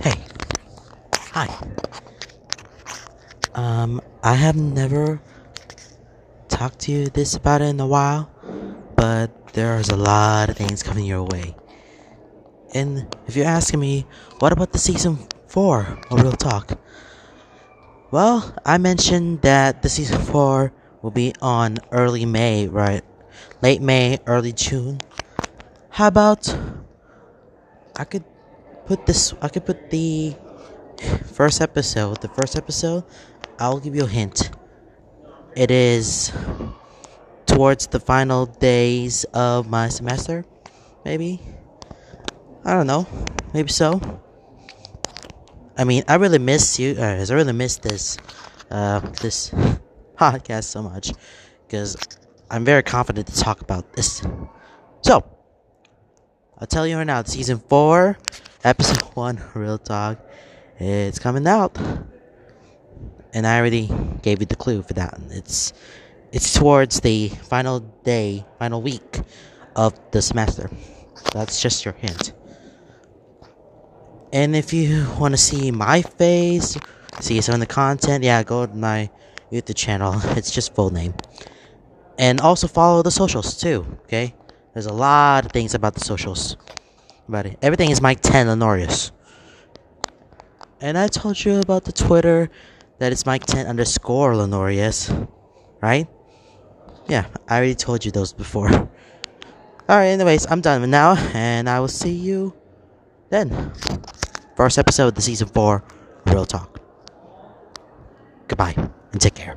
Hey. Hi. Um, I have never talked to you this about it in a while, but there's a lot of things coming your way. And if you're asking me, what about the season 4 of Real Talk? Well, I mentioned that the season 4 will be on early May, right? Late May, early June. How about I could put this I could put the first episode, the first episode, I'll give you a hint. It is towards the final days of my semester, maybe. I don't know, maybe so. I mean, I really miss you guys. I really miss this, uh, this podcast so much because I'm very confident to talk about this. So, I'll tell you right now, season four, episode one, Real Talk, it's coming out, and I already gave you the clue for that. It's it's towards the final day, final week of the semester. That's just your hint. And if you want to see my face, see some of the content, yeah, go to my YouTube channel. It's just full name. And also follow the socials too, okay? There's a lot of things about the socials. About it. Everything is Mike 10 Lenorius. And I told you about the Twitter that it's Mike 10 underscore Lenorius. Right? Yeah, I already told you those before. Alright, anyways, I'm done now, and I will see you then. First episode of the season 4 Real Talk. Goodbye, and take care.